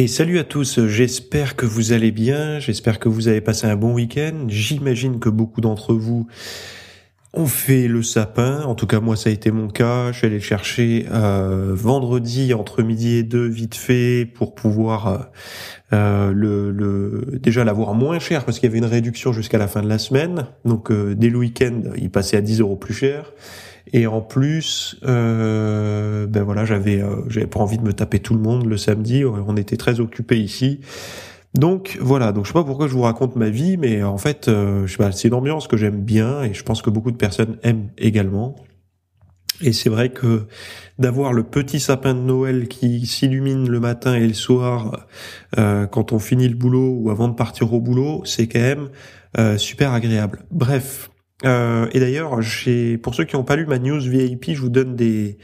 Et salut à tous, j'espère que vous allez bien, j'espère que vous avez passé un bon week-end. J'imagine que beaucoup d'entre vous ont fait le sapin, en tout cas moi ça a été mon cas. Je suis allé chercher euh, vendredi entre midi et deux vite fait pour pouvoir euh, euh le, le, déjà l'avoir moins cher parce qu'il y avait une réduction jusqu'à la fin de la semaine. Donc euh, dès le week-end il passait à 10 euros plus cher. Et en plus, euh, ben voilà, j'avais euh, j'avais pas envie de me taper tout le monde le samedi. On était très occupés ici. Donc voilà, donc je sais pas pourquoi je vous raconte ma vie, mais en fait, euh, je sais pas, c'est une ambiance que j'aime bien et je pense que beaucoup de personnes aiment également. Et c'est vrai que d'avoir le petit sapin de Noël qui s'illumine le matin et le soir euh, quand on finit le boulot ou avant de partir au boulot, c'est quand même euh, super agréable. Bref, euh, et d'ailleurs, pour ceux qui n'ont pas lu ma news VIP, je vous donne des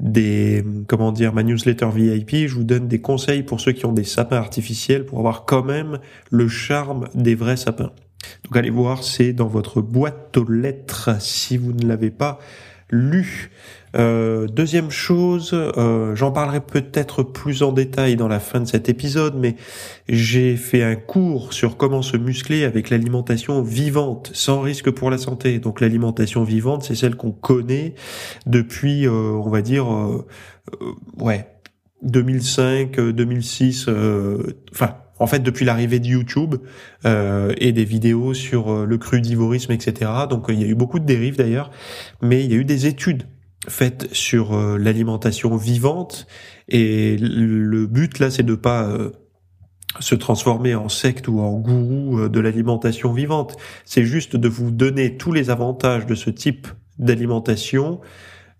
des comment dire ma newsletter VIP, je vous donne des conseils pour ceux qui ont des sapins artificiels pour avoir quand même le charme des vrais sapins. Donc allez voir, c'est dans votre boîte aux lettres si vous ne l'avez pas lu. Euh, deuxième chose, euh, j'en parlerai peut-être plus en détail dans la fin de cet épisode, mais j'ai fait un cours sur comment se muscler avec l'alimentation vivante, sans risque pour la santé. Donc l'alimentation vivante, c'est celle qu'on connaît depuis, euh, on va dire, ouais, 2005, 2006, enfin en fait depuis l'arrivée de YouTube euh, et des vidéos sur le crudivorisme, etc. Donc il y a eu beaucoup de dérives d'ailleurs, mais il y a eu des études faite sur euh, l'alimentation vivante et le but là c'est de pas euh, se transformer en secte ou en gourou euh, de l'alimentation vivante, c'est juste de vous donner tous les avantages de ce type d'alimentation,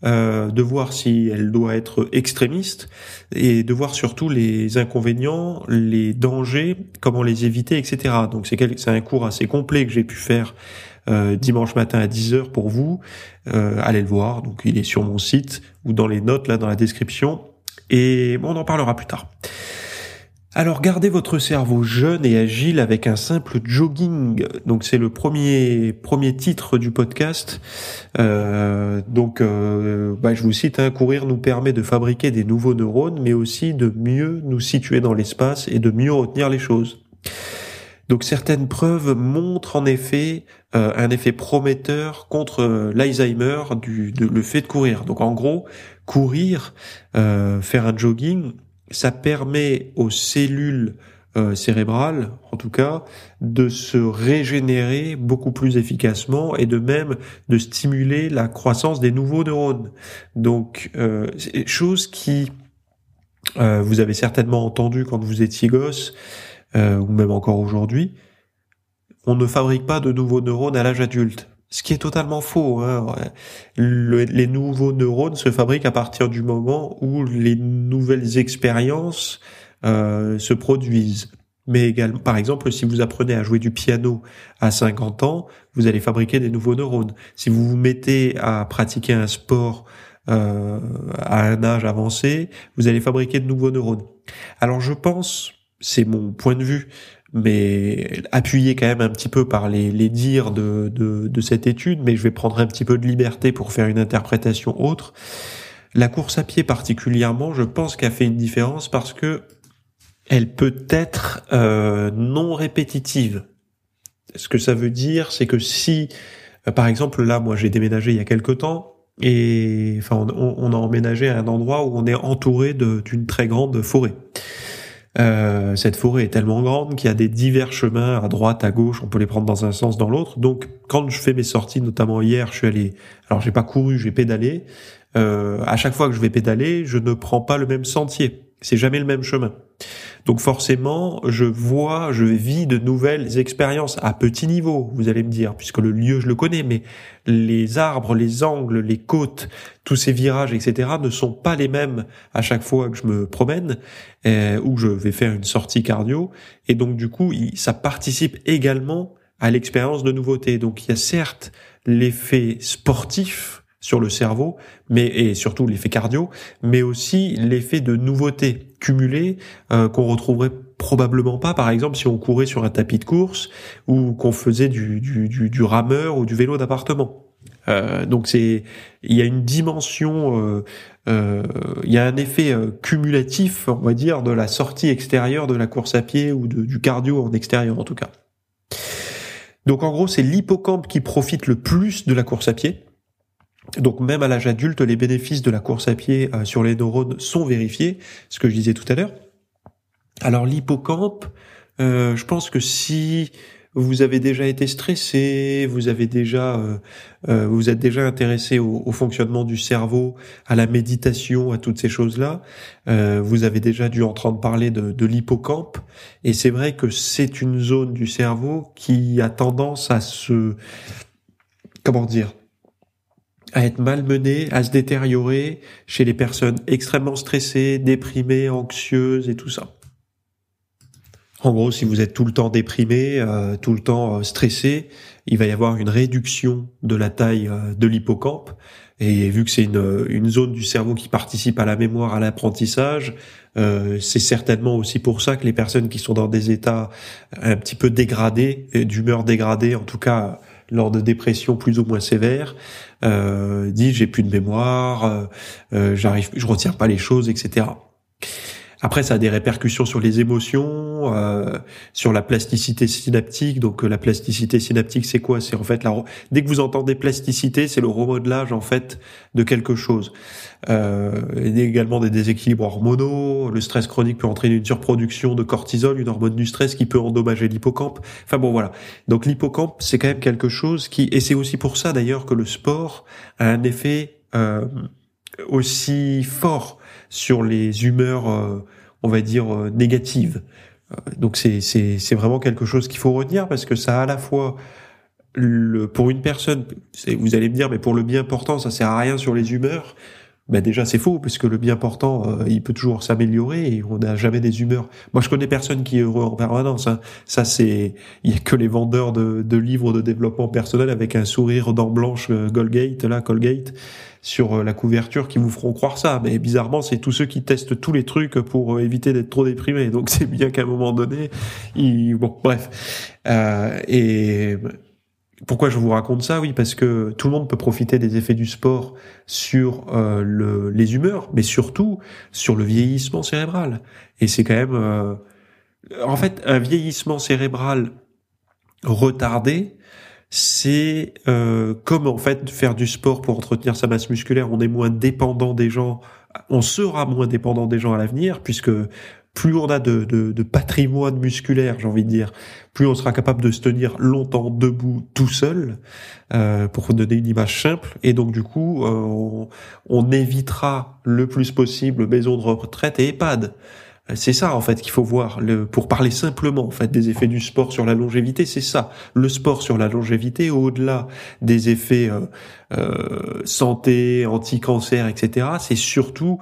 de voir si elle doit être extrémiste et de voir surtout les inconvénients, les dangers, comment les éviter, etc. Donc c'est un cours assez complet que j'ai pu faire euh, dimanche matin à 10h pour vous. Euh, allez le voir, donc il est sur mon site ou dans les notes là dans la description. Et on en parlera plus tard. Alors gardez votre cerveau jeune et agile avec un simple jogging. Donc c'est le premier premier titre du podcast. Euh, donc euh, bah, je vous cite, hein, courir nous permet de fabriquer des nouveaux neurones, mais aussi de mieux nous situer dans l'espace et de mieux retenir les choses. Donc certaines preuves montrent en effet euh, un effet prometteur contre euh, l'Alzheimer du le fait de courir. Donc en gros, courir, euh, faire un jogging, ça permet aux cellules cérébrales, en tout cas, de se régénérer beaucoup plus efficacement et de même de stimuler la croissance des nouveaux neurones. Donc, euh, chose qui vous avez certainement entendu quand vous étiez gosse, euh, ou même encore aujourd'hui, on ne fabrique pas de nouveaux neurones à l'âge adulte. Ce qui est totalement faux. Hein. les nouveaux neurones se fabriquent à partir du moment où les nouvelles expériences euh, se produisent. Mais également, par exemple, si vous apprenez à jouer du piano à 50 ans, vous allez fabriquer des nouveaux neurones. Si vous vous mettez à pratiquer un sport euh, à un âge avancé, vous allez fabriquer de nouveaux neurones. Alors je pense c'est mon point de vue, mais appuyé quand même un petit peu par les, les dires de, de, de, cette étude, mais je vais prendre un petit peu de liberté pour faire une interprétation autre. La course à pied particulièrement, je pense qu'elle fait une différence parce que elle peut être euh, non répétitive. Ce que ça veut dire, c'est que si, euh, par exemple, là, moi, j'ai déménagé il y a quelque temps, et enfin, on, on, a emménagé à un endroit où on est entouré d'une très grande forêt. Euh, cette forêt est tellement grande qu'il y a des divers chemins à droite, à gauche, on peut les prendre dans un sens, dans l'autre. Donc, quand je fais mes sorties, notamment hier, je suis allé, alors j'ai pas couru, j'ai pédalé. Euh, à chaque fois que je vais pédaler, je ne prends pas le même sentier. C'est jamais le même chemin. Donc forcément, je vois, je vis de nouvelles expériences à petit niveau, vous allez me dire, puisque le lieu, je le connais, mais les arbres, les angles, les côtes, tous ces virages, etc., ne sont pas les mêmes à chaque fois que je me promène euh, ou je vais faire une sortie cardio. Et donc du coup, ça participe également à l'expérience de nouveauté. Donc il y a certes l'effet sportif sur le cerveau, mais et surtout l'effet cardio, mais aussi l'effet de nouveauté cumulé euh, qu'on retrouverait probablement pas, par exemple, si on courait sur un tapis de course ou qu'on faisait du, du, du, rameur ou du vélo d'appartement. Euh, donc c'est, il y a une dimension, euh, euh il y a un effet euh, cumulatif, on va dire, de la sortie extérieure de la course à pied ou du cardio en extérieur en tout cas. Donc en gros, c'est l'hippocampe qui profite le plus de la course à pied. Donc même à l'âge adulte, les bénéfices de la course à pied euh, sur les neurones sont vérifiés, ce que je disais tout à l'heure. Alors l'hippocampe, euh, je pense que si vous avez déjà été stressé, vous avez déjà, euh, euh vous êtes déjà intéressé au, au, fonctionnement du cerveau, à la méditation, à toutes ces choses-là, euh, vous avez déjà dû entendre parler de, de l'hippocampe, et c'est vrai que c'est une zone du cerveau qui a tendance à se, comment dire, à être malmené, à se détériorer chez les personnes extrêmement stressées, déprimées, anxieuses et tout ça. En gros, si vous êtes tout le temps déprimé, euh, tout le temps euh, stressé, il va y avoir une réduction de la taille euh, de l'hippocampe. Et vu que c'est une, une, zone du cerveau qui participe à la mémoire, à l'apprentissage, c'est certainement aussi pour ça que les personnes qui sont dans des états un petit peu dégradés, d'humeur dégradée, en tout cas lors de dépressions plus ou moins sévères, euh, dit j'ai plus de mémoire, euh, euh, j'arrive, je retiens pas les choses, etc. Après, ça a des répercussions sur les émotions, euh, sur la plasticité synaptique. Donc, euh, la plasticité synaptique, c'est quoi? C'est en fait la dès que vous entendez plasticité, c'est le remodelage en fait de quelque chose. Euh, également des déséquilibres hormonaux. Le stress chronique peut entraîner une surproduction de cortisol, une hormone du stress qui peut endommager l'hippocampe. Enfin bon, voilà. Donc l'hippocampe, c'est quand même quelque chose qui, et c'est aussi pour ça d'ailleurs que le sport a un effet euh, aussi fort sur les humeurs, euh, on va dire, euh, négatives. Euh, donc c'est, vraiment quelque chose qu'il faut retenir parce que ça a à la fois le, pour une personne, vous allez me dire, mais pour le bien portant, ça sert à rien sur les humeurs. Ben déjà c'est faux parce que le bien portant il peut toujours s'améliorer et on n'a jamais des humeurs. Moi je connais personne qui est heureux en permanence. Hein. Ça c'est il y a que les vendeurs de, de livres de développement personnel avec un sourire dents blanches Colgate là Colgate sur euh, la couverture qui vous feront croire ça. Mais bizarrement, c'est tous ceux qui testent tous les trucs pour euh, éviter d'être trop déprimés. Donc c'est bien qu'à un moment donné, ils... bon, bref. Euh, et pourquoi je vous raconte ça? Oui, parce que tout le monde peut profiter des effets du sport sur euh, le, les humeurs, mais surtout sur le vieillissement cérébral. Et c'est quand même, en fait, un vieillissement cérébral retardé, c'est euh, comme en fait faire du sport pour entretenir sa masse musculaire, on est moins dépendant des gens, on sera moins dépendant des gens à l'avenir, puisque plus on a de, de, de patrimoine musculaire, j'ai envie de dire, plus on sera capable de se tenir longtemps debout tout seul, euh, pour donner une image simple. Et donc du coup, euh, on, on, évitera le plus possible maison de retraite et EHPAD. C'est ça en fait qu'il faut voir. Le, pour parler simplement en fait des effets du sport sur la longévité, c'est ça. Le sport sur la longévité, au-delà des effets euh, euh, santé, anti-cancer, etc., c'est surtout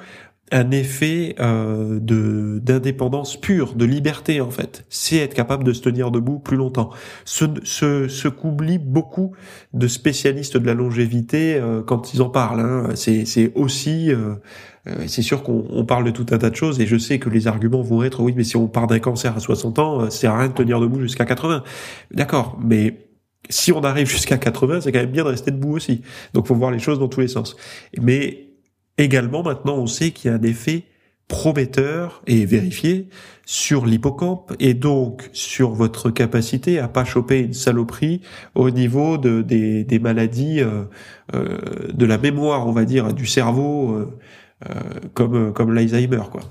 un effet euh, de d'indépendance pure, de liberté en fait. C'est être capable de se tenir debout plus longtemps. Ce, ce, ce qu'oublient beaucoup de spécialistes de la longévité euh, quand ils en parlent. Hein. C'est, c'est aussi euh, euh, c'est sûr qu'on parle de tout un tas de choses et je sais que les arguments vont être oui mais si on part d'un cancer à 60 ans euh, c'est à rien de tenir debout jusqu'à 80 d'accord mais si on arrive jusqu'à 80 c'est quand même bien de rester debout aussi donc faut voir les choses dans tous les sens mais également maintenant on sait qu'il y a un effet prometteur et vérifié sur l'hippocampe et donc sur votre capacité à pas choper une saloperie au niveau de, des, des maladies euh, euh, de la mémoire, on va dire, du cerveau, euh, euh, comme euh, comme l'Alzheimer quoi.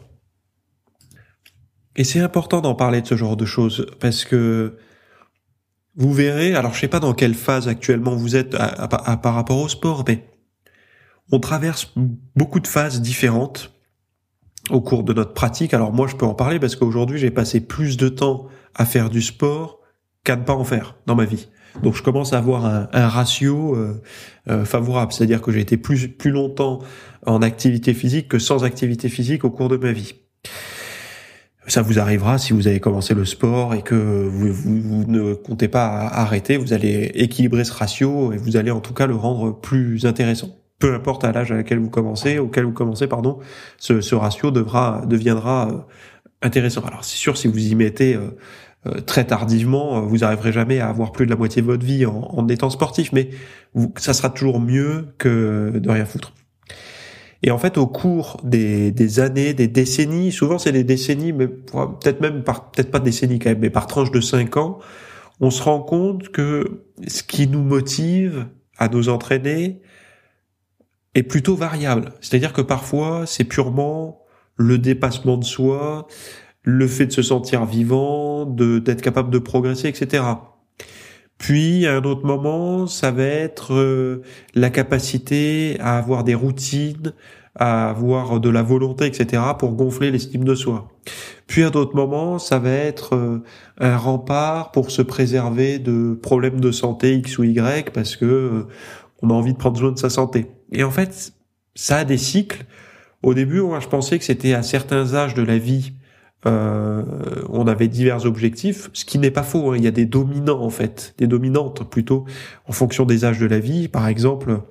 Et c'est important d'en parler de ce genre de choses parce que vous verrez, alors je sais pas dans quelle phase actuellement vous êtes par rapport au sport, mais on traverse beaucoup de phases différentes au cours de notre pratique. Alors moi, je peux en parler parce qu'aujourd'hui, j'ai passé plus de temps à faire du sport qu'à ne pas en faire dans ma vie. Donc je commence à avoir un, ratio euh, euh, favorable, c'est-à-dire que j'ai été plus plus longtemps en activité physique que sans activité physique au cours de ma vie. Ça vous arrivera si vous avez commencé le sport et que vous, vous, ne comptez pas arrêter, vous allez équilibrer ce ratio et vous allez en tout cas le rendre plus intéressant. Peu importe à l'âge à laquelle vous commencez, auquel vous commencez, pardon, ce, ce ratio devra deviendra euh, intéressant. Alors c'est sûr si vous y mettez euh, très tardivement, vous n'arriverez jamais à avoir plus de la moitié de votre vie en, en étant sportif, mais ça sera toujours mieux que de rien foutre. Et en fait, au cours des, des années, des décennies, souvent c'est des décennies, mais peut-être même par, peut-être pas décennies quand même, mais par tranche de cinq ans, on se rend compte que ce qui nous motive à nous entraîner est plutôt variable. C'est-à-dire que parfois, c'est purement le dépassement de soi, le fait de se sentir vivant, de d'être capable de progresser, etc. Puis à un autre moment, ça va être euh, la capacité à avoir des routines, à avoir de la volonté, etc. pour gonfler l'estime de soi. Puis à d'autres moments, ça va être euh, un rempart pour se préserver de problèmes de santé X ou Y parce que euh, on a envie de prendre soin de sa santé. Et en fait, ça a des cycles. Au début, je pensais que c'était à certains âges de la vie euh, on avait divers objectifs, ce qui n'est pas faux. Hein. Il y a des dominants en fait, des dominantes plutôt en fonction des âges de la vie. Par exemple,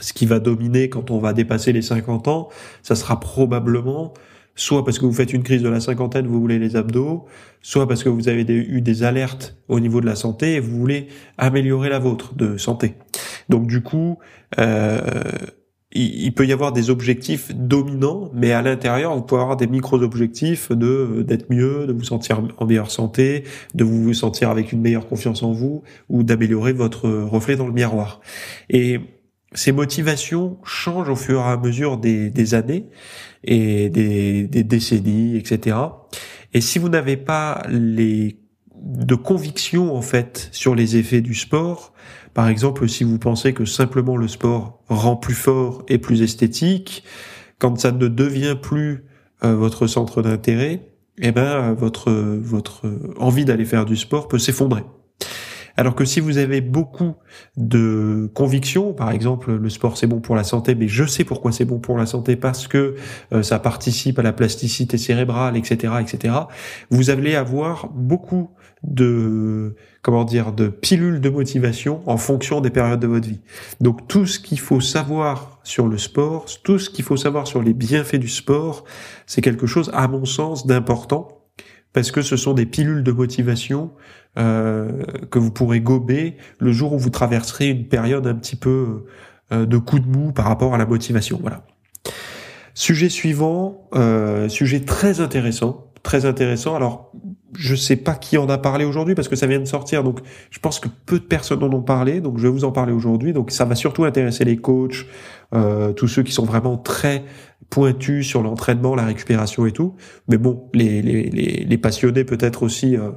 ce qui va dominer quand on va dépasser les 50 ans, ça sera probablement soit parce que vous faites une crise de la cinquantaine, vous voulez les abdos, soit parce que vous avez eu des alertes au niveau de la santé et vous voulez améliorer la vôtre de santé. Donc du coup, euh, il, peut y avoir des objectifs dominants, mais à l'intérieur, vous pouvez avoir des micro-objectifs de d'être mieux, de vous sentir en meilleure santé, de vous sentir avec une meilleure confiance en vous, ou d'améliorer votre reflet dans le miroir. Et ces motivations changent au fur et à mesure des, des années et des, des décennies, etc. Et si vous n'avez pas les de conviction en fait sur les effets du sport. Par exemple, si vous pensez que simplement le sport rend plus fort et plus esthétique, quand ça ne devient plus euh, votre centre d'intérêt, eh ben votre votre envie d'aller faire du sport peut s'effondrer. Alors que si vous avez beaucoup de convictions, par exemple le sport c'est bon pour la santé, mais je sais pourquoi c'est bon pour la santé parce que euh, ça participe à la plasticité cérébrale, etc., etc. Vous allez avoir beaucoup de comment dire de pilules de motivation en fonction des périodes de votre vie. Donc tout ce qu'il faut savoir sur le sport, tout ce qu'il faut savoir sur les bienfaits du sport, c'est quelque chose à mon sens d'important parce que ce sont des pilules de motivation euh, que vous pourrez gober le jour où vous traverserez une période un petit peu euh, de coup de mou par rapport à la motivation. Voilà. Sujet suivant, euh, sujet très intéressant, très intéressant. Alors, je sais pas qui en a parlé aujourd'hui parce que ça vient de sortir, donc je pense que peu de personnes en ont parlé, donc je vais vous en parler aujourd'hui. Donc ça va surtout intéresser les coachs, euh, tous ceux qui sont vraiment très pointus sur l'entraînement, la récupération et tout. Mais bon, les, les, les, les passionnés peut-être aussi euh,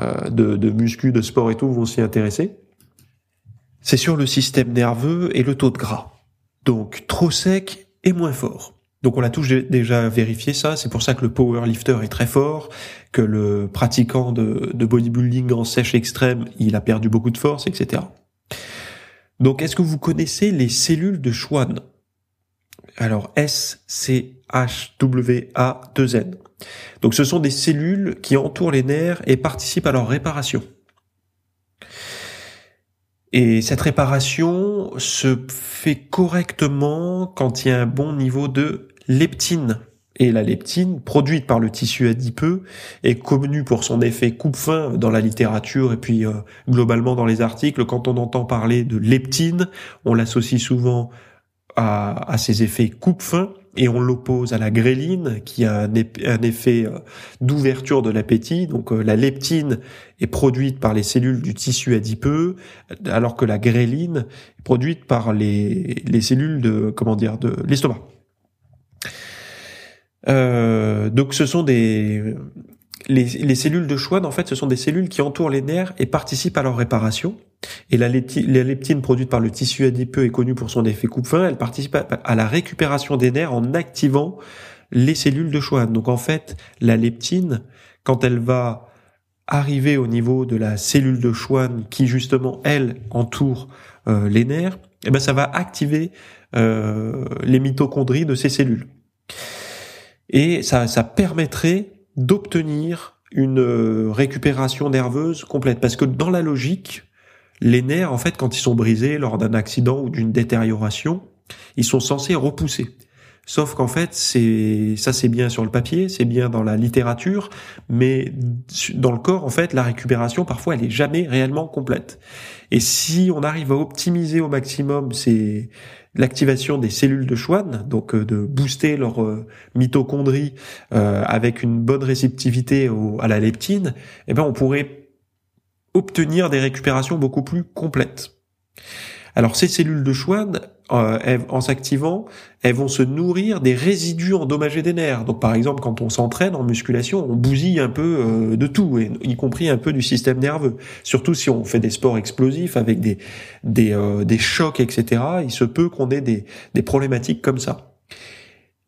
euh, de, de muscu, de sport et tout vont s'y intéresser. C'est sur le système nerveux et le taux de gras. Donc trop sec et moins fort. Donc on l'a tous déjà vérifié ça, c'est pour ça que le powerlifter est très fort, que le pratiquant de, de bodybuilding en sèche extrême, il a perdu beaucoup de force, etc. Donc est-ce que vous connaissez les cellules de Schwann? Alors S-C-H-W-A-2-N. Donc ce sont des cellules qui entourent les nerfs et participent à leur réparation. Et cette réparation se fait correctement quand il y a un bon niveau de leptine. Et la leptine, produite par le tissu adipeux, est connue pour son effet coupe-fin dans la littérature et puis euh, globalement dans les articles. Quand on entend parler de leptine, on l'associe souvent à, ses effets coupe-fin et on l'oppose à la gréline qui a un, effet euh, d'ouverture de l'appétit. Donc euh, la leptine est produite par les cellules du tissu adipeux, alors que la gréline est produite par les, les cellules de comment dire de l'estomac. Euh, donc ce sont des les, les, cellules de Schwann, en fait, ce sont des cellules qui entourent les nerfs et participent à leur réparation. Et la, leptine produite par le tissu adipeux est connue pour son effet coupe-fin. Elle participe à, la récupération des nerfs en activant les cellules de Schwann. Donc en fait, la leptine, quand elle va arriver au niveau de la cellule de Schwann qui justement elle entoure euh, les nerfs, eh ben ça va activer euh, les mitochondries de ces cellules. Et ça, ça permettrait d'obtenir une euh, récupération nerveuse complète. Parce que dans la logique, les nerfs, en fait, quand ils sont brisés lors d'un accident ou d'une détérioration, ils sont censés repousser. Sauf qu'en fait, c'est ça c'est bien sur le papier, c'est bien dans la littérature, mais dans le corps, en fait, la récupération parfois elle est jamais réellement complète. Et si on arrive à optimiser au maximum c'est l'activation des cellules de Schwann, donc euh, de booster leur euh, mitochondrie euh, avec une bonne réceptivité à la leptine, eh ben on pourrait obtenir des récupérations beaucoup plus complètes. Alors ces cellules de Schwann, euh, en s'activant, elles vont se nourrir des résidus endommagés des nerfs. Donc par exemple, quand on s'entraîne en musculation, on bousille un peu euh, de tout, y compris un peu du système nerveux. Surtout si on fait des sports explosifs avec des des, euh, des chocs, etc. Il se peut qu'on ait des, des problématiques comme ça.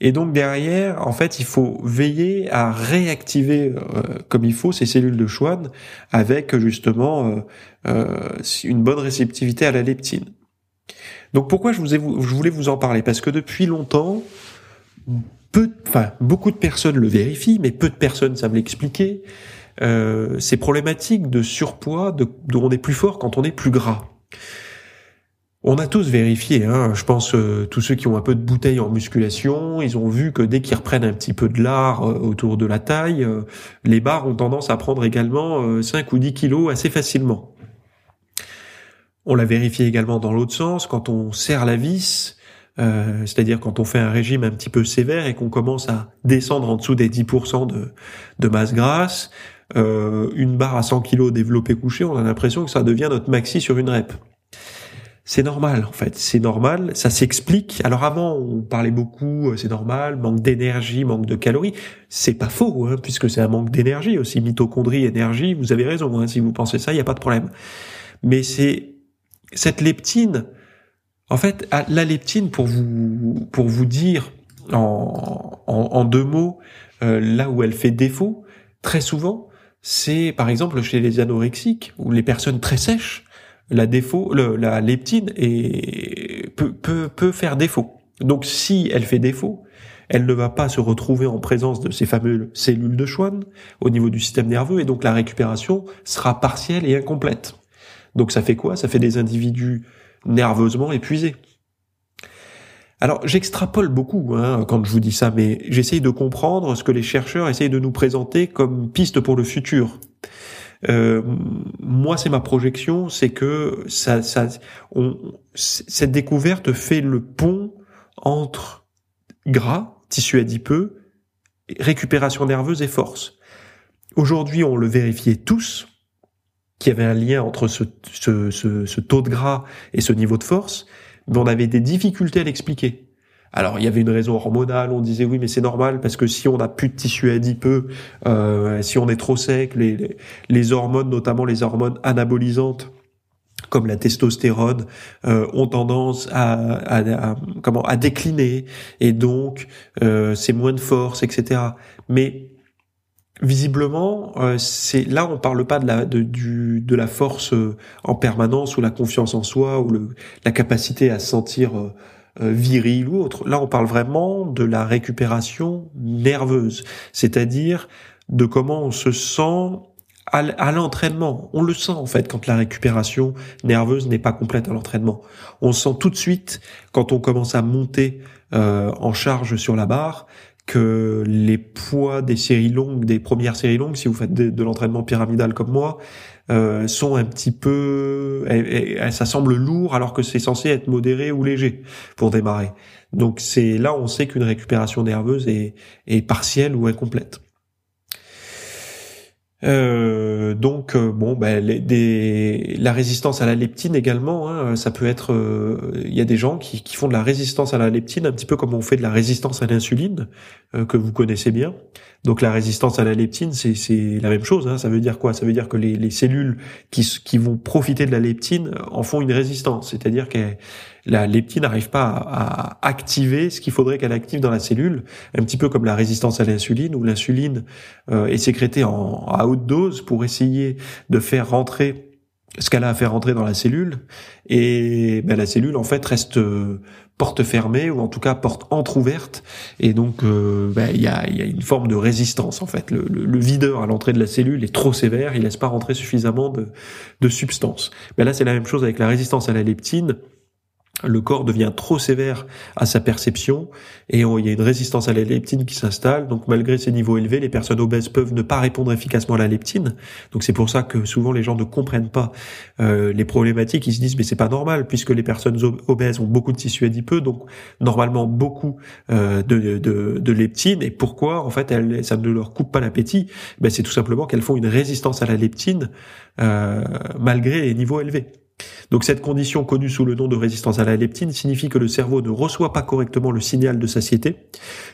Et donc derrière, en fait, il faut veiller à réactiver comme il faut ces cellules de Schwann avec justement une bonne réceptivité à la leptine. Donc pourquoi je, vous ai, je voulais vous en parler? Parce que depuis longtemps, peu, enfin beaucoup de personnes le vérifient, mais peu de personnes savent l'expliquer. Euh, ces problématiques de surpoids, de, on est plus fort quand on est plus gras. On a tous vérifié, hein, je pense euh, tous ceux qui ont un peu de bouteille en musculation, ils ont vu que dès qu'ils reprennent un petit peu de lard euh, autour de la taille, euh, les barres ont tendance à prendre également 5 ou 10 kilos assez facilement. On l'a vérifié également dans l'autre sens, quand on serre la vis, euh, c'est-à-dire quand on fait un régime un petit peu sévère et qu'on commence à descendre en dessous des 10% de, de masse grasse, euh, une barre à 100 kg développée couchée, on a l'impression que ça devient notre maxi sur une rep. C'est normal en fait, c'est normal, ça s'explique. Alors avant, on parlait beaucoup, euh, c'est normal, manque d'énergie, manque de calories. C'est pas faux, hein, puisque c'est un manque d'énergie aussi, mitochondrie, énergie. Vous avez raison, hein, si vous pensez ça, il n'y a pas de problème. Mais c'est cette leptine, en fait, la leptine, pour vous, pour vous dire en, en, deux mots, euh, là où elle fait défaut, très souvent, c'est par exemple chez les anorexiques ou les personnes très sèches, la défaut, la leptine est, peut, peut, peut faire défaut. Donc si elle fait défaut, elle ne va pas se retrouver en présence de ces fameuses cellules de Schwann au niveau du système nerveux et donc la récupération sera partielle et incomplète. Donc ça fait quoi? Ça fait des individus nerveusement épuisés. Alors j'extrapole beaucoup hein, quand je vous dis ça, mais j'essaye de comprendre ce que les chercheurs essayent de nous présenter comme piste pour le futur. Euh, moi, c'est ma projection, c'est que ça, ça, cette découverte fait le pont entre gras, tissu adipeux, récupération nerveuse et force. Aujourd'hui, on le vérifiait tous, qu'il y avait un lien entre ce, ce, ce, ce, taux de gras et ce niveau de force, mais on avait des difficultés à l'expliquer. Alors il y avait une raison hormonale, on disait oui mais c'est normal parce que si on n'a plus de tissu adipeux, euh, si on est trop sec, les, les, hormones, notamment les hormones anabolisantes, comme la testostérone euh, ont tendance à, à, comment à décliner et donc euh, c'est moins de force etc mais visiblement, euh, c'est là on parle pas de la de, du, de la force euh, en permanence ou la confiance en soi ou le, la capacité à se sentir euh, viril ou autre. Là on parle vraiment de la récupération nerveuse, c'est-à-dire de comment on se sent à, l'entraînement. On le sent en fait quand la récupération nerveuse n'est pas complète à l'entraînement. On sent tout de suite quand on commence à monter en charge sur la barre que les poids des séries longues, des premières séries longues, si vous faites de, l'entraînement pyramidal comme moi, euh, sont un petit peu, ça semble lourd alors que c'est censé être modéré ou léger pour démarrer. Donc c'est là on sait qu'une récupération nerveuse est, est partielle ou incomplète. Euh, donc bon, ben, des, la résistance à la leptine également, hein, ça peut être, il y a des gens qui, qui, font de la résistance à la leptine un petit peu comme on fait de la résistance à l'insuline que vous connaissez bien. Donc la résistance à la leptine, c'est la même chose. Hein. Ça veut dire quoi? Ça veut dire que les, les cellules qui, qui vont profiter de la leptine en font une résistance, c'est-à-dire que la leptine n'arrive pas à, activer ce qu'il faudrait qu'elle active dans la cellule, un petit peu comme la résistance à l'insuline, où l'insuline euh, est sécrétée en, à haute dose pour essayer de faire rentrer ce qu'elle a à faire rentrer dans la cellule, et ben, la cellule en fait reste euh, porte fermée ou en tout cas porte entrouverte, et donc euh, ben, il y, a, y, a, une forme de résistance en fait. Le, le, videur à l'entrée de la cellule est trop sévère, il laisse pas rentrer suffisamment de, de substance. Ben là c'est la même chose avec la résistance à la leptine le corps devient trop sévère à sa perception et il y a une résistance à la leptine qui s'installe. Donc malgré ces niveaux élevés, les personnes obèses peuvent ne pas répondre efficacement à la leptine. Donc c'est pour ça que souvent les gens ne comprennent pas euh, les problématiques. Ils se disent mais c'est pas normal puisque les personnes obèses ont beaucoup de tissu adipeux, donc normalement beaucoup euh, de, de, de, leptine. Et pourquoi en fait elles, ça ne leur coupe pas l'appétit? Ben, C'est tout simplement qu'elles font une résistance à la leptine euh, malgré les niveaux élevés. Donc cette condition connue sous le nom de résistance à la leptine signifie que le cerveau ne reçoit pas correctement le signal de satiété,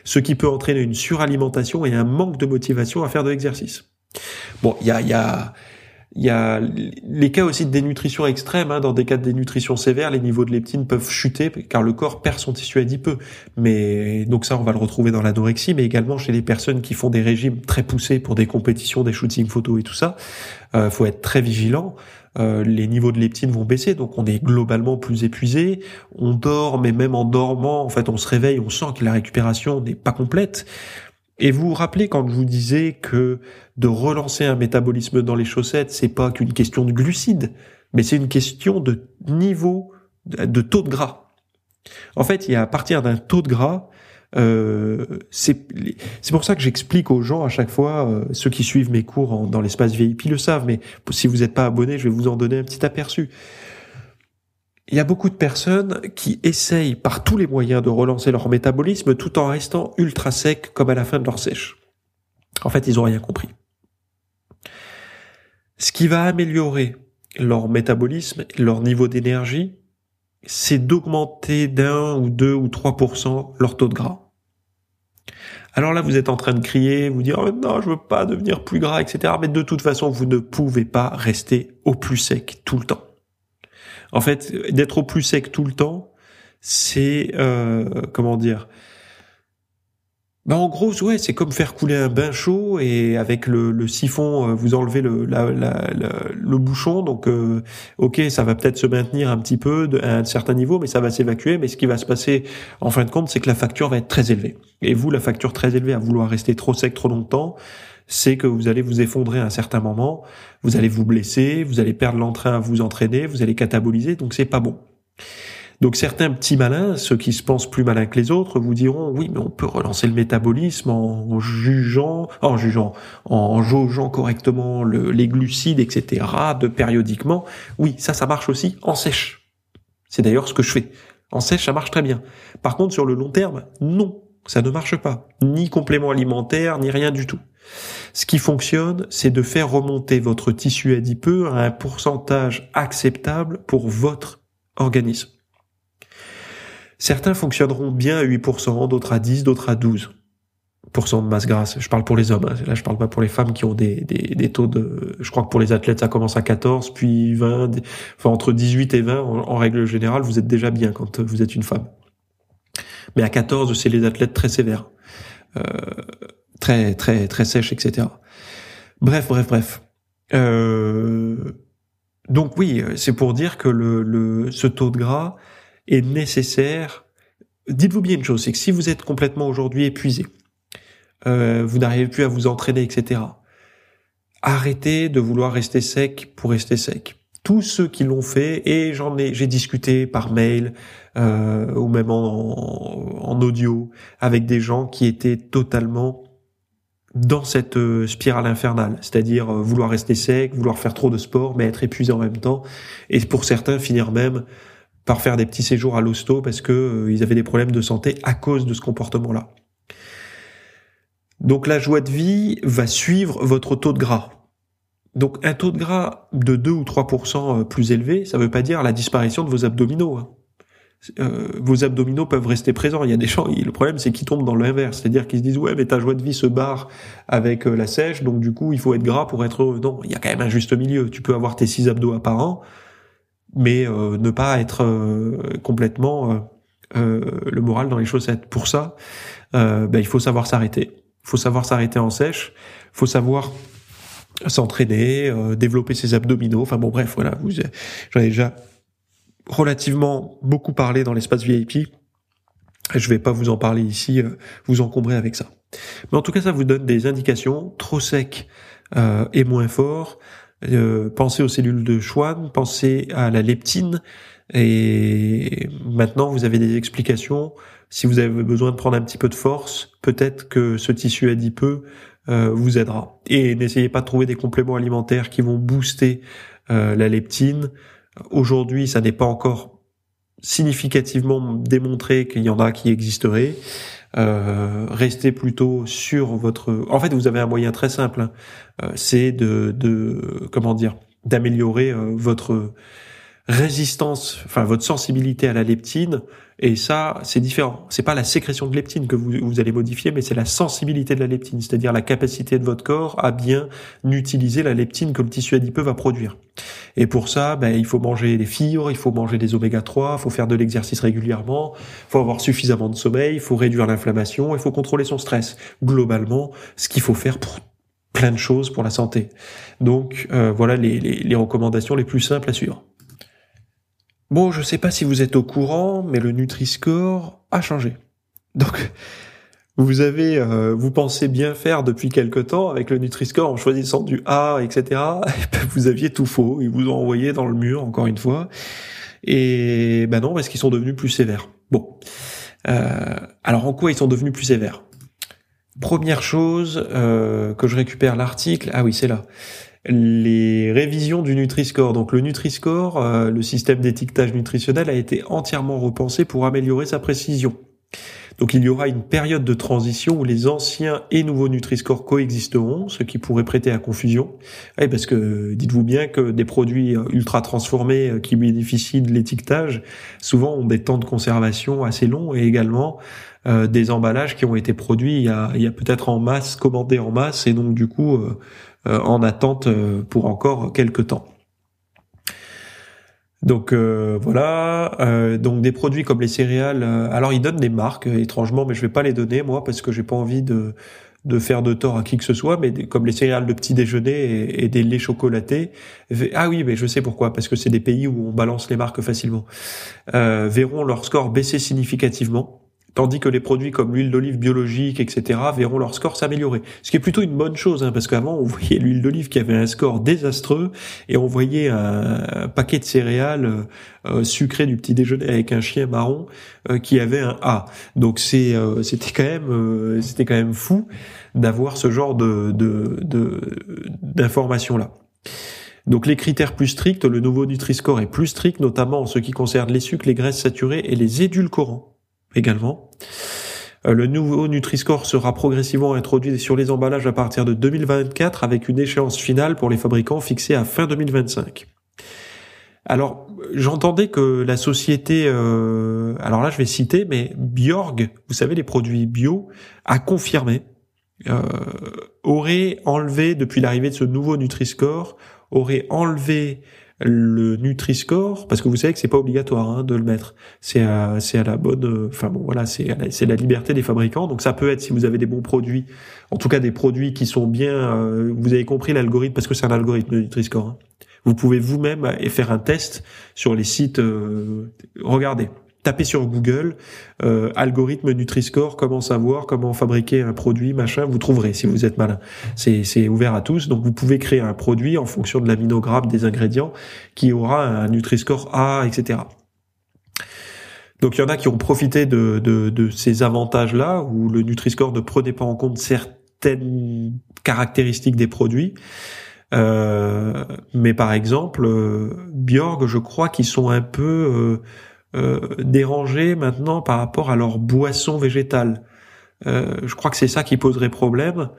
ce qui peut entraîner une suralimentation et un manque de motivation à faire de l'exercice. Bon, il y a, y, a, y a les cas aussi de dénutrition extrême. Hein. Dans des cas de dénutrition sévère, les niveaux de leptine peuvent chuter car le corps perd son tissu adipeux. Mais donc ça, on va le retrouver dans l'anorexie, mais également chez les personnes qui font des régimes très poussés pour des compétitions, des shootings photos et tout ça. Euh, faut être très vigilant. Euh, les niveaux de leptine vont baisser, donc on est globalement plus épuisé, on dort, mais même en dormant, en fait, on se réveille, on sent que la récupération n'est pas complète. Et vous vous rappelez quand je vous disais que de relancer un métabolisme dans les chaussettes, c'est pas qu'une question de glucides, mais c'est une question de niveau, de taux de gras. En fait, il y a à partir d'un taux de gras, euh, c'est pour ça que j'explique aux gens à chaque fois, euh, ceux qui suivent mes cours dans l'espace VIP le savent, mais si vous n'êtes pas abonné, je vais vous en donner un petit aperçu. Il y a beaucoup de personnes qui essayent par tous les moyens de relancer leur métabolisme tout en restant ultra sec comme à la fin de leur sèche. En fait, ils ont rien compris. Ce qui va améliorer leur métabolisme, leur niveau d'énergie, c'est d'augmenter d'un ou deux ou trois leur taux de gras. Alors là, vous êtes en train de crier, vous dire oh, non, je veux pas devenir plus gras, etc. Mais de toute façon, vous ne pouvez pas rester au plus sec tout le temps. En fait, d'être au plus sec tout le temps, c'est euh, comment dire bah en gros, ouais, c'est comme faire couler un bain chaud et avec le, le siphon, euh, vous enlevez le, la, la, le bouchon. Donc, euh, ok, ça va peut-être se maintenir un petit peu à un certain niveau, mais ça va s'évacuer. Mais ce qui va se passer, en fin de compte, c'est que la facture va être très élevée. Et vous, la facture très élevée à vouloir rester trop sec trop longtemps, c'est que vous allez vous effondrer à un certain moment, vous allez vous blesser, vous allez perdre l'entrain à vous entraîner, vous allez cataboliser, donc c'est pas bon. Donc certains petits malins, ceux qui se pensent plus malins que les autres, vous diront oui, mais on peut relancer le métabolisme en jugeant, en jugeant, en jaugeant correctement le, les glucides, etc. de périodiquement. Oui, ça, ça marche aussi en sèche. C'est d'ailleurs ce que je fais. En sèche, ça marche très bien. Par contre, sur le long terme, non, ça ne marche pas. Ni complément alimentaire, ni rien du tout. Ce qui fonctionne, c'est de faire remonter votre tissu adipeux à un pourcentage acceptable pour votre organisme. Certains fonctionneront bien à 8%, d'autres à 10, d'autres à 12% de masse grasse. Je parle pour les hommes. Hein. Là, je parle pas pour les femmes qui ont des, des, taux de. Je crois que pour les athlètes, ça commence à 14, puis 20. Enfin, entre 18 et 20, en, règle générale, vous êtes déjà bien quand vous êtes une femme. Mais à 14, c'est les athlètes très sévères, euh, très très très sèches, etc. Bref, bref, bref. Euh, donc oui, c'est pour dire que le, le ce taux de gras est nécessaire. Dites-vous bien une chose, c'est que si vous êtes complètement aujourd'hui épuisé, euh, vous n'arrivez plus à vous entraîner, etc. Arrêtez de vouloir rester sec pour rester sec. Tous ceux qui l'ont fait, et j'en ai, j'ai discuté par mail euh, ou même en, en, audio avec des gens qui étaient totalement dans cette euh, spirale infernale, c'est-à-dire euh, vouloir rester sec, vouloir faire trop de sport, mais être épuisé en même temps, et pour certains finir même par faire des petits séjours à l'hosto parce que euh, ils avaient des problèmes de santé à cause de ce comportement-là. Donc la joie de vie va suivre votre taux de gras. Donc un taux de gras de 2 ou 3% plus élevé, ça ne veut pas dire la disparition de vos abdominaux. Hein. Euh, vos abdominaux peuvent rester présents. Il y a des gens, le problème c'est qu'ils tombent dans l'inverse, c'est-à-dire qu'ils se disent ouais mais ta joie de vie se barre avec euh, la sèche, donc du coup il faut être gras pour être heureux. Non, il y a quand même un juste milieu. Tu peux avoir tes six abdos apparents, mais euh, ne pas être complètement le moral dans les chaussettes. Pour ça, ben, il faut savoir s'arrêter. Il faut savoir s'arrêter en sèche. Il faut savoir s'entraîner, développer ses abdominaux. Enfin bon bref, voilà, j'en ai déjà relativement beaucoup parlé dans l'espace VIP. Je vais pas vous en parler ici, euh, vous encombrer avec ça. Mais en tout cas, ça vous donne des indications. Trop sec euh, et moins fort. Euh, pensez aux cellules de Schwann, pensez à la leptine. Et maintenant, vous avez des explications. Si vous avez besoin de prendre un petit peu de force, peut-être que ce tissu adipeux euh, vous aidera. Et n'essayez pas de trouver des compléments alimentaires qui vont booster euh, la leptine. Aujourd'hui, ça n'est pas encore significativement démontré qu'il y en a qui existeraient. Euh, restez plutôt sur votre. En fait, vous avez un moyen très simple, hein. euh, c'est de, de, comment dire, d'améliorer euh, votre résistance, enfin votre sensibilité à la leptine. Et ça, c'est différent. C'est pas la sécrétion de leptine que vous, vous allez modifier, mais c'est la sensibilité de la leptine, c'est-à-dire la capacité de votre corps à bien utiliser la leptine que le tissu adipeux va produire. Et pour ça, ben, il faut manger des fibres, il faut manger des oméga 3, il faut faire de l'exercice régulièrement, il faut avoir suffisamment de sommeil, il faut réduire l'inflammation, il faut contrôler son stress. Globalement, ce qu'il faut faire pour plein de choses pour la santé. Donc euh, voilà les, les, les recommandations les plus simples à suivre. Bon, je sais pas si vous êtes au courant, mais le Nutri-Score a changé. Donc, vous avez, euh, vous pensez bien faire depuis quelque temps avec le Nutri-Score en choisissant du A, etc. Et ben, vous aviez tout faux. Ils vous ont envoyé dans le mur, encore une fois. Et ben non, parce qu'ils sont devenus plus sévères. Bon. Euh, alors, en quoi ils sont devenus plus sévères? Première chose euh, que je récupère l'article. Ah oui, c'est là les révisions du Nutri-Score. Donc le Nutri-Score, euh, le système d'étiquetage nutritionnel a été entièrement repensé pour améliorer sa précision. Donc il y aura une période de transition où les anciens et nouveaux Nutri-Score coexisteront, ce qui pourrait prêter à confusion. Oui, parce que dites-vous bien que des produits ultra transformés euh, qui bénéficient de l'étiquetage, souvent ont des temps de conservation assez longs et également euh, des emballages qui ont été produits il y a, peut-être en masse, commandés en masse, et donc du coup euh, en attente euh, pour encore quelques temps. Donc euh, voilà, donc des produits comme les céréales. alors ils donnent des marques étrangement, mais je vais pas les donner moi parce que j'ai pas envie de de faire de tort à qui que ce soit, mais comme les céréales de petit déjeuner et, des laits chocolatés. Ah oui, mais je sais pourquoi, parce que c'est des pays où on balance les marques facilement. verront leur score baisser significativement tandis que les produits comme l'huile d'olive biologique, etc., verront leur score s'améliorer. Ce qui est plutôt une bonne chose, hein, parce qu'avant, on voyait l'huile d'olive qui avait un score désastreux, et on voyait un, paquet de céréales euh, euh, sucrées du petit déjeuner avec un chien marron euh, qui avait un A. Donc c'était quand même fou d'avoir ce genre de d'informations là. Donc les critères plus stricts, le nouveau Nutri-Score est plus strict, notamment en ce qui concerne les sucres, les graisses saturées et les édulcorants également. Euh, le nouveau Nutri-Score sera progressivement introduit sur les emballages à partir de 2024 avec une échéance finale pour les fabricants fixée à fin 2025. Alors, j'entendais que la société, euh, alors là je vais citer, mais Bjorg, vous savez les produits bio, a confirmé, euh, aurait enlevé depuis l'arrivée de ce nouveau Nutri-Score, aurait enlevé le Nutri-Score, parce que vous savez que c'est pas obligatoire hein, de le mettre. C'est à, c'est à la bonne, enfin bon voilà, c'est c'est la liberté des fabricants. Donc ça peut être si vous avez des bons produits, en tout cas des produits qui sont bien. Euh, vous avez compris l'algorithme parce que c'est un algorithme Nutri-Score. Hein. Vous pouvez vous-même faire un test sur les sites. Euh, regardez, tapez sur Google euh, algorithme Nutri-Score, comment savoir, comment fabriquer un produit, machin, vous trouverez si vous êtes malin. C'est ouvert à tous, donc vous pouvez créer un produit en fonction de l'aminogramme des ingrédients qui aura un Nutri-Score A, etc. Donc il y en a qui ont profité de, de, ces avantages-là, où le Nutri-Score ne prenait pas en compte certaines caractéristiques des produits. Euh, mais par exemple, euh, Bjorg, je crois qu'ils sont un peu euh, dérangés maintenant par rapport à leur boisson végétale. Euh, je crois que c'est ça qui poserait problème.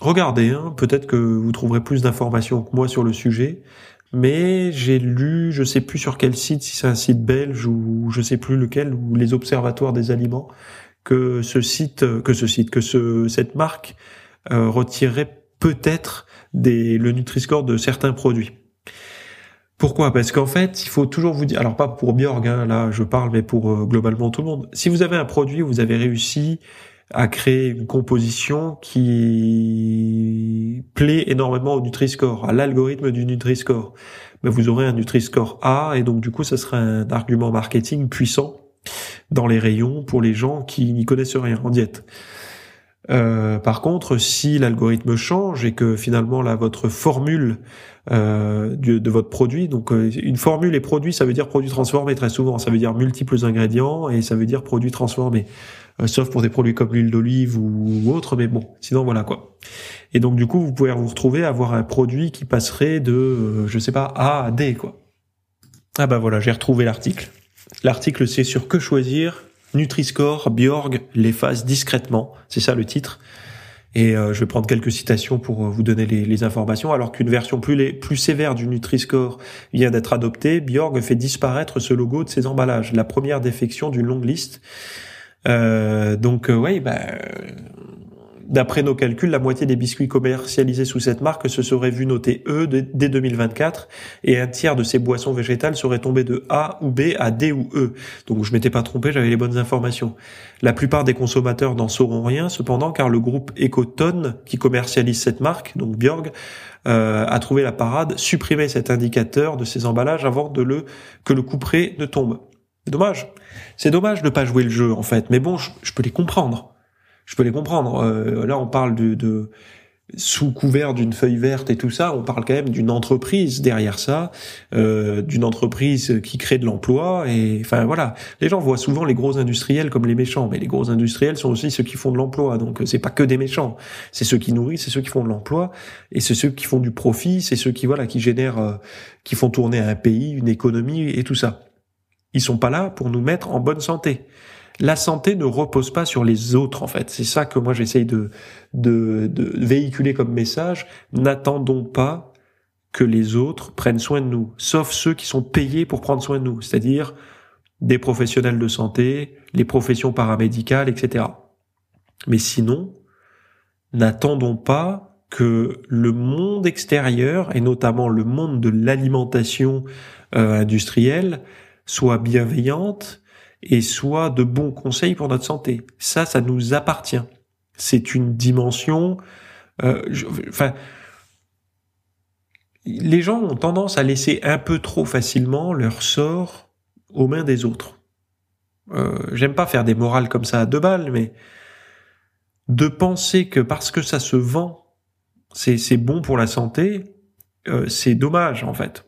regardez, hein, peut-être que vous trouverez plus d'informations que moi sur le sujet. Mais j'ai lu, je sais plus sur quel site, si c'est un site belge ou je sais plus lequel, ou les observatoires des aliments, que ce site, que ce site, que ce, cette marque euh, retirerait peut-être le Nutri-Score de certains produits. Pourquoi? Parce qu'en fait, il faut toujours vous dire, alors pas pour Bjorg, hein, là je parle, mais pour euh, globalement tout le monde. Si vous avez un produit, vous avez réussi à créer une composition qui plaît énormément au Nutri-Score, à l'algorithme du Nutri-Score, ben vous aurez un Nutri-Score A et donc du coup, ça sera un argument marketing puissant dans les rayons pour les gens qui n'y connaissent rien en diète. Euh, par contre, si l'algorithme change et que finalement là votre formule euh, de, votre produit, donc euh, une formule et produit, ça veut dire produit transformé très souvent, ça veut dire multiples ingrédients et ça veut dire produit transformé, euh, sauf pour des produits comme l'huile d'olive ou, ou autre, mais bon, sinon voilà quoi. Et donc du coup, vous pouvez vous retrouver à avoir un produit qui passerait de, je sais pas, A à D quoi. Ah bah voilà, j'ai retrouvé l'article. L'article c'est sur que choisir Nutri-Score, Bjorg l'efface discrètement. C'est ça le titre. Et euh, je vais prendre quelques citations pour euh, vous donner les, informations. Alors qu'une version plus, sévère du Nutri-Score vient d'être adoptée, Bjorg fait disparaître ce logo de ses emballages. La première défection d'une longue liste. Euh, donc oui, bah, D'après nos calculs, la moitié des biscuits commercialisés sous cette marque se seraient vus noter E dès 2024 et un tiers de ces boissons végétales seraient tombés de A ou B à D ou E. Donc je m'étais pas trompé, j'avais les bonnes informations. La plupart des consommateurs n'en sauront rien cependant car le groupe Ecoton qui commercialise cette marque, donc Bjorg, euh, a trouvé la parade, supprimer cet indicateur de ces emballages avant de le que le couperet ne tombe. Dommage. C'est dommage de pas jouer le jeu en fait, mais bon, je peux les comprendre je peux les comprendre. Euh, là, on parle de, de sous couvert d'une feuille verte et tout ça, on parle quand même d'une entreprise derrière ça, euh, d'une entreprise qui crée de l'emploi et enfin voilà. Les gens voient souvent les gros industriels comme les méchants, mais les gros industriels sont aussi ceux qui font de l'emploi. Donc c'est pas que des méchants, c'est ceux qui nourrissent, c'est ceux qui font de l'emploi et c'est ceux qui font du profit, c'est ceux qui voilà qui génèrent, euh, qui font tourner un pays, une économie et tout ça. Ils sont pas là pour nous mettre en bonne santé la santé ne repose pas sur les autres en fait. C'est ça que moi j'essaye de, véhiculer comme message. N'attendons pas que les autres prennent soin de nous, sauf ceux qui sont payés pour prendre soin de nous, c'est-à-dire des professionnels de santé, les professions paramédicales, etc. Mais sinon, n'attendons pas que le monde extérieur, et notamment le monde de l'alimentation euh, industrielle, soit bienveillante et soit de bons conseils pour notre santé. Ça, ça nous appartient. C'est une dimension. Euh, les gens ont tendance à laisser un peu trop facilement leur sort aux mains des autres. Euh, J'aime pas faire des morales comme ça à deux balles, mais de penser que parce que ça se vend, c'est bon pour la santé, euh, c'est dommage en fait.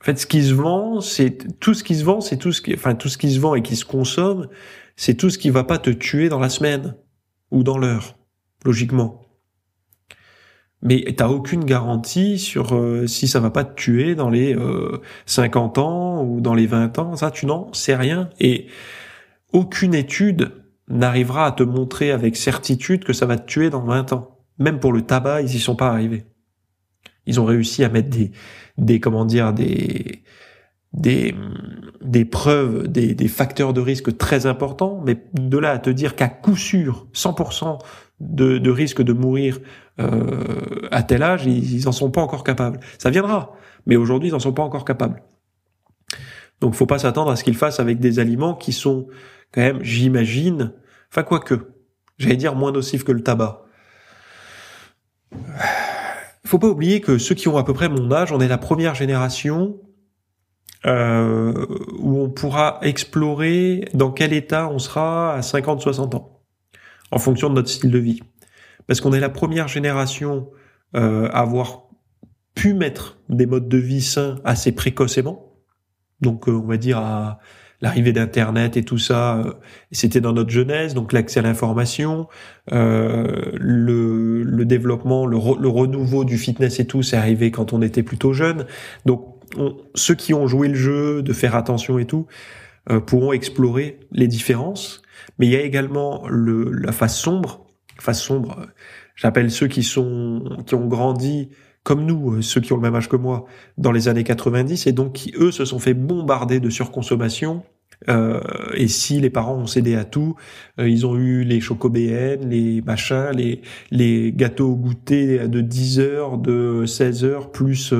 En fait, ce qui se vend, c'est tout ce qui se vend, c'est tout ce qui, enfin tout ce qui se vend et qui se consomme, c'est tout ce qui va pas te tuer dans la semaine ou dans l'heure, logiquement. Mais t'as aucune garantie sur euh, si ça va pas te tuer dans les euh, 50 ans ou dans les 20 ans. Ça, tu n'en sais rien. Et aucune étude n'arrivera à te montrer avec certitude que ça va te tuer dans 20 ans. Même pour le tabac, ils y sont pas arrivés. Ils ont réussi à mettre des, des comment dire, des, des, des preuves, des, des facteurs de risque très importants, mais de là à te dire qu'à coup sûr, 100% de, de risque de mourir euh, à tel âge, ils, ils en sont pas encore capables. Ça viendra, mais aujourd'hui, ils en sont pas encore capables. Donc, faut pas s'attendre à ce qu'ils fassent avec des aliments qui sont quand même, j'imagine, enfin quoi que, j'allais dire moins nocifs que le tabac faut pas oublier que ceux qui ont à peu près mon âge, on est la première génération euh, où on pourra explorer dans quel état on sera à 50-60 ans, en fonction de notre style de vie. Parce qu'on est la première génération euh, à avoir pu mettre des modes de vie sains assez précocement. Donc euh, on va dire à l'arrivée d'Internet et tout ça, euh, c'était dans notre jeunesse, donc l'accès à l'information, euh, le, le, développement, le, le, renouveau du fitness et tout, c'est arrivé quand on était plutôt jeune. Donc ceux qui ont joué le jeu, de faire attention et tout, euh, pourront explorer les différences. Mais il y a également le, la face sombre, face sombre. J'appelle ceux qui sont qui ont grandi comme nous, euh, ceux qui ont le même âge que moi, dans les années 90, et donc qui, eux, se sont fait bombarder de surconsommation. Euh, et si les parents ont cédé à tout, euh, ils ont eu les chocobéennes, les machins, les, les gâteaux au goûter de 10 heures, de 16 heures, plus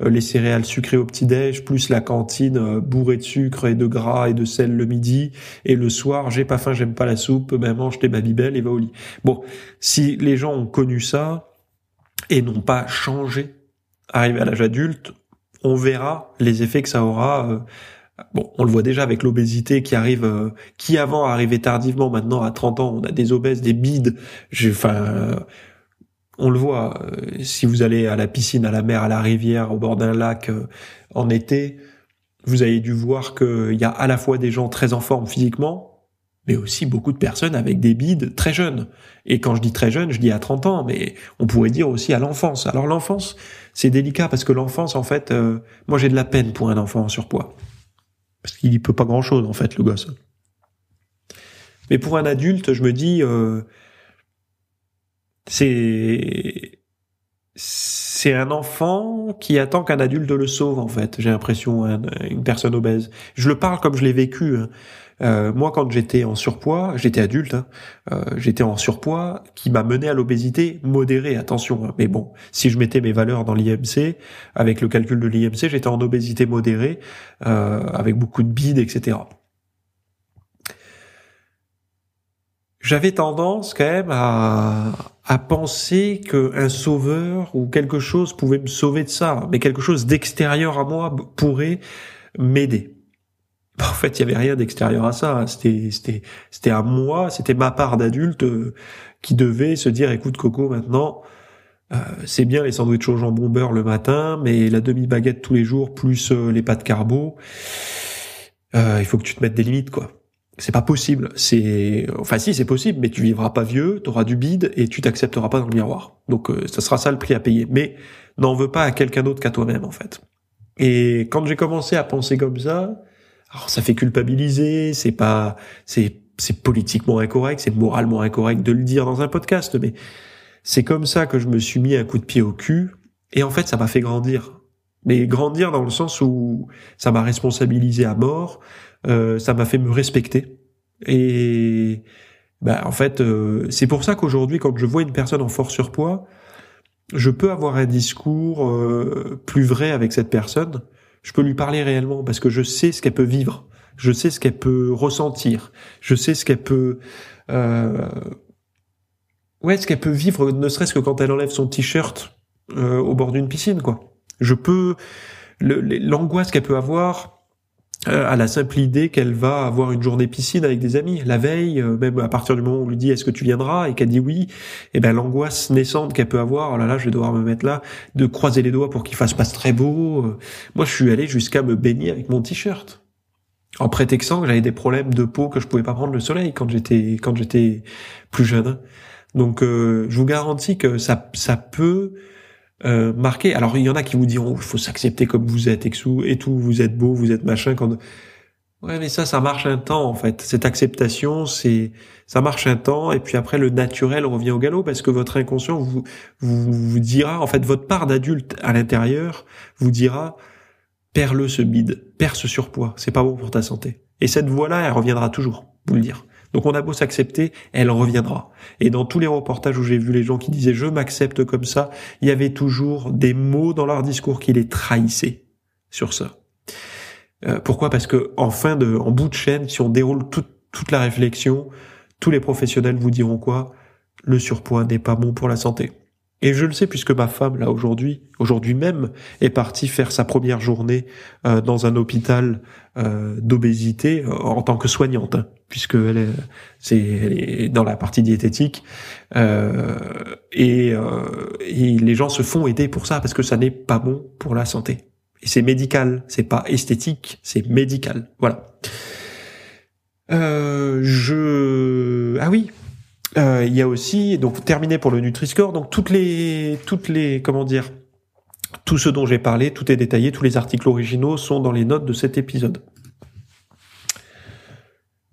les céréales sucrées au petit-déj, plus la cantine bourrée de sucre et de gras et de sel le midi, et le soir, j'ai pas faim, j'aime pas la soupe, ben mange tes babybel et va au lit. Bon, si les gens ont connu ça, et n'ont pas changé arrivé à l'âge adulte, on verra les effets que ça aura. Euh, bon, on le voit déjà avec l'obésité qui arrive, euh, qui avant arrivait tardivement, maintenant à 30 ans, on a des obèses, des bides. Enfin, euh, on le voit. si vous allez à la piscine, à la mer, à la rivière, au bord d'un lac en été, vous avez dû voir qu'il y a à la fois des gens très en forme physiquement, mais aussi beaucoup de personnes avec des bides très jeunes. Et quand je dis très jeune, je dis à 30 ans, mais on pourrait dire aussi à l'enfance. Alors l'enfance, c'est délicat parce que l'enfance, en fait, euh, moi j'ai de la peine pour un enfant en surpoids. Parce qu'il y peut pas grand-chose, en fait, le gosse. Mais pour un adulte, je me dis, euh, c'est c'est un enfant qui attend qu'un adulte le sauve en fait. J'ai l'impression une personne obèse. Je le parle comme je l'ai vécu. Hein. Euh, moi, quand j'étais en surpoids, j'étais adulte, hein, euh, j'étais en surpoids qui m'a mené à l'obésité modérée. Attention, hein. mais bon, si je mettais mes valeurs dans l'IMC, avec le calcul de l'IMC, j'étais en obésité modérée, euh, avec beaucoup de bide, etc. J'avais tendance quand même à, à penser qu'un sauveur ou quelque chose pouvait me sauver de ça, mais quelque chose d'extérieur à moi pourrait m'aider. En fait, il y avait rien d'extérieur à ça. C'était, c'était, c'était à moi, c'était ma part d'adulte euh, qui devait se dire, écoute Coco, maintenant, euh, c'est bien les sandwichs au jambon beurre le matin, mais la demi baguette tous les jours plus euh, les pâtes carbo, il faut que tu te mettes des limites, quoi. C'est pas possible. C'est, enfin si, c'est possible, mais tu vivras pas vieux, tu auras du bide et tu t'accepteras pas dans le miroir. Donc, ça sera ça le prix à payer. Mais n'en veux pas à quelqu'un d'autre qu'à toi-même, en fait. Et quand j'ai commencé à penser comme ça, alors ça fait culpabiliser, c'est pas, c'est, c'est politiquement incorrect, c'est moralement incorrect de le dire dans un podcast, mais c'est comme ça que je me suis mis un coup de pied au cul, et en fait ça m'a fait grandir. Mais grandir dans le sens où ça m'a responsabilisé à mort, euh, ça m'a fait me respecter. Et bah, en fait, euh, c'est pour ça qu'aujourd'hui, quand je vois une personne en fort surpoids, je peux avoir un discours euh, plus vrai avec cette personne je peux lui parler réellement parce que je sais ce qu'elle peut vivre, je sais ce qu'elle peut ressentir, je sais ce qu'elle peut, euh... ouais, ce qu'elle peut vivre, ne serait-ce que quand elle enlève son t-shirt euh, au bord d'une piscine, quoi. Je peux l'angoisse qu'elle peut avoir à la simple idée qu'elle va avoir une journée piscine avec des amis. La veille, euh, même à partir du moment où on lui dit est-ce que tu viendras et qu'elle dit oui, et eh ben l'angoisse naissante qu'elle peut avoir, oh là là, je vais devoir me mettre là, de croiser les doigts pour qu'il fasse pas très beau. Euh. Moi, je suis allé jusqu'à me baigner avec mon t-shirt. En prétextant que j'avais des problèmes de peau que je pouvais pas prendre le soleil quand j'étais quand j'étais plus jeune. Donc je vous garantis que ça ça peut euh, marqué. Alors il y en a qui vous diront il faut s'accepter comme vous êtes et tout, vous êtes beau, vous êtes machin. Quand ouais, mais ça, ça marche un temps en fait. Cette acceptation, c'est ça marche un temps et puis après le naturel revient au galop parce que votre inconscient vous vous, vous dira en fait votre part d'adulte à l'intérieur vous dira perds-le ce bide, perds ce surpoids, c'est pas bon pour ta santé. Et cette voix-là, elle reviendra toujours, vous le dire. Donc on a beau s'accepter, elle reviendra. Et dans tous les reportages où j'ai vu les gens qui disaient je m'accepte comme ça, il y avait toujours des mots dans leur discours qui les trahissaient sur ça. Euh, pourquoi? Parce que en fin de, en bout de chaîne, si on déroule toute la réflexion, tous les professionnels vous diront quoi? Le surpoids n'est pas bon pour la santé. Et je le sais puisque ma femme, là, aujourd'hui, aujourd'hui même, est partie faire sa première journée euh, dans un hôpital euh, d'obésité euh, en tant que soignante, hein, puisque elle est, c'est, est dans la partie diététique. Et, et, les gens se font aider pour ça parce que ça n'est pas bon pour la santé. Et c'est médical, c'est pas esthétique, c'est médical. Voilà. je ah oui, euh, il y a aussi donc terminé pour le Nutri-Score. Donc toutes les toutes les comment dire tout ce dont j'ai parlé, tout est détaillé, tous les articles originaux sont dans les notes de cet épisode.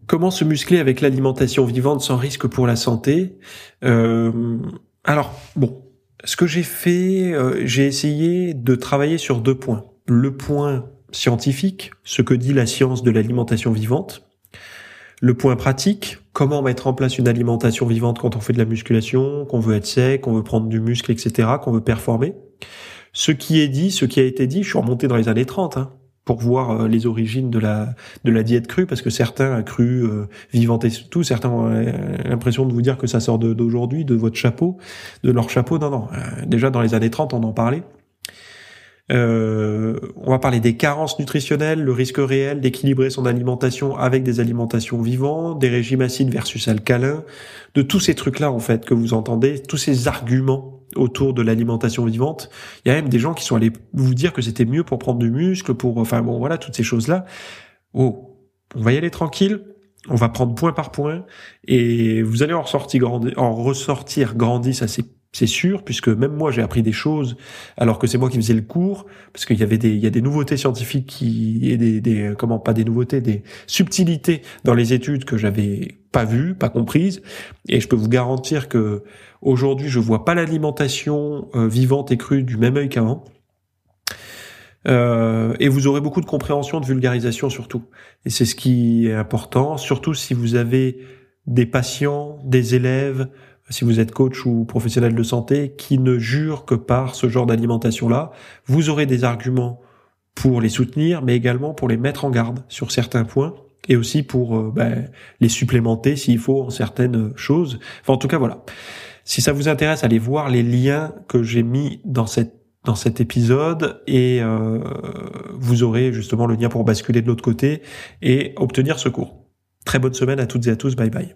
Comment se muscler avec l'alimentation vivante sans risque pour la santé? Euh, Alors, bon, ce que j'ai fait, euh, j'ai essayé de travailler sur deux points. Le point scientifique, ce que dit la science de l'alimentation vivante. Le point pratique, comment mettre en place une alimentation vivante quand on fait de la musculation, qu'on veut être sec, qu'on veut prendre du muscle, etc., qu'on veut performer. Ce qui est dit, ce qui a été dit, je suis remonté dans les années 30, hein, pour voir euh, les origines de la de la diète crue, parce que certains cru euh, et tout, certains ont euh, l'impression de vous dire que ça sort d'aujourd'hui, de, votre chapeau, de leur chapeau. Non, non. Euh, déjà dans les années 30, on en parlait. Euh, on va parler des carences nutritionnelles, le risque réel d'équilibrer son alimentation avec des alimentations vivantes, des régimes acides versus alcalins, de tous ces trucs-là en fait que vous entendez, tous ces arguments autour de l'alimentation vivante. Il y a même des gens qui sont allés vous dire que c'était mieux pour prendre du muscle, pour enfin bon voilà toutes ces choses-là. Oh, on va y aller tranquille. On va prendre point par point et vous allez en ressortir grandi, en ressortir grandi, ça c'est c'est sûr, puisque même moi j'ai appris des choses alors que c'est moi qui faisais le cours, parce qu'il y avait des, il y a des nouveautés scientifiques qui et des, des, comment pas des nouveautés, des subtilités dans les études que j'avais pas vues, pas comprises, et je peux vous garantir que aujourd'hui je vois pas l'alimentation euh, vivante et crue du même œil qu'avant. Euh, et vous aurez beaucoup de compréhension, de vulgarisation surtout. Et c'est ce qui est important, surtout si vous avez des patients, des élèves, si vous êtes coach ou professionnel de santé, qui ne jurent que par ce genre d'alimentation-là. Vous aurez des arguments pour les soutenir, mais également pour les mettre en garde sur certains points et aussi pour euh, ben, les supplémenter s'il faut en certaines choses. Enfin, en tout cas, voilà. Si ça vous intéresse, allez voir les liens que j'ai mis dans cette dans cet épisode et euh, vous aurez justement le lien pour basculer de l'autre côté et obtenir secours. Très bonne semaine à toutes et à tous. Bye bye.